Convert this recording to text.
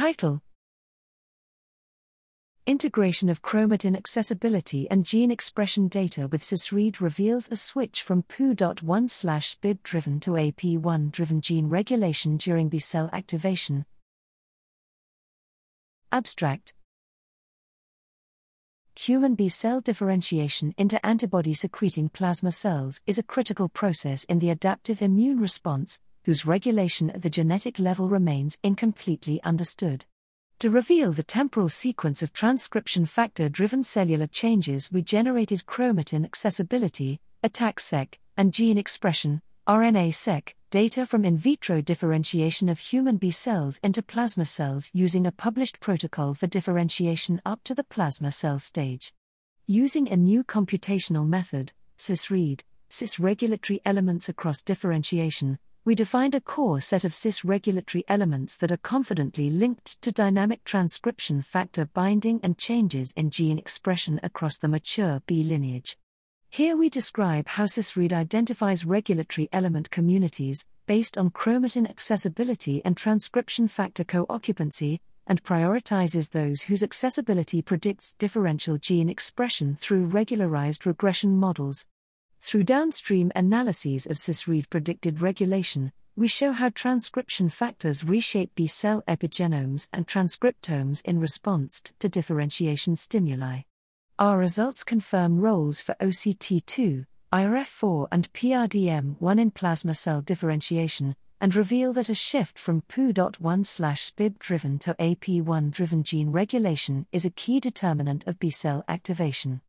Title Integration of chromatin accessibility and gene expression data with CISREAD reveals a switch from PU.1 SPIB driven to AP1 driven gene regulation during B cell activation. Abstract Human B cell differentiation into antibody secreting plasma cells is a critical process in the adaptive immune response, whose regulation at the genetic level remains incompletely understood. To reveal the temporal sequence of transcription factor driven cellular changes, we generated chromatin accessibility, ATAC-seq, and gene expression, RNA-seq, data from in vitro differentiation of human B cells into plasma cells using a published protocol for differentiation up to the plasma cell stage. Using a new computational method, CISREAD, cis regulatory elements across differentiation, we defined a core set of cis regulatory elements that are confidently linked to dynamic transcription factor binding and changes in gene expression across the mature B lineage. Here we describe how CISREAD identifies regulatory element communities based on chromatin accessibility and transcription factor co occupancy, and prioritizes those whose accessibility predicts differential gene expression through regularized regression models. Through downstream analyses of CISREAD predicted regulation, we show how transcription factors reshape B cell epigenomes and transcriptomes in response to differentiation stimuli. Our results confirm roles for OCT2, IRF4, and PRDM1 in plasma cell differentiation, and reveal that a shift from PU.1 SPIB driven to AP1 driven gene regulation is a key determinant of B cell activation.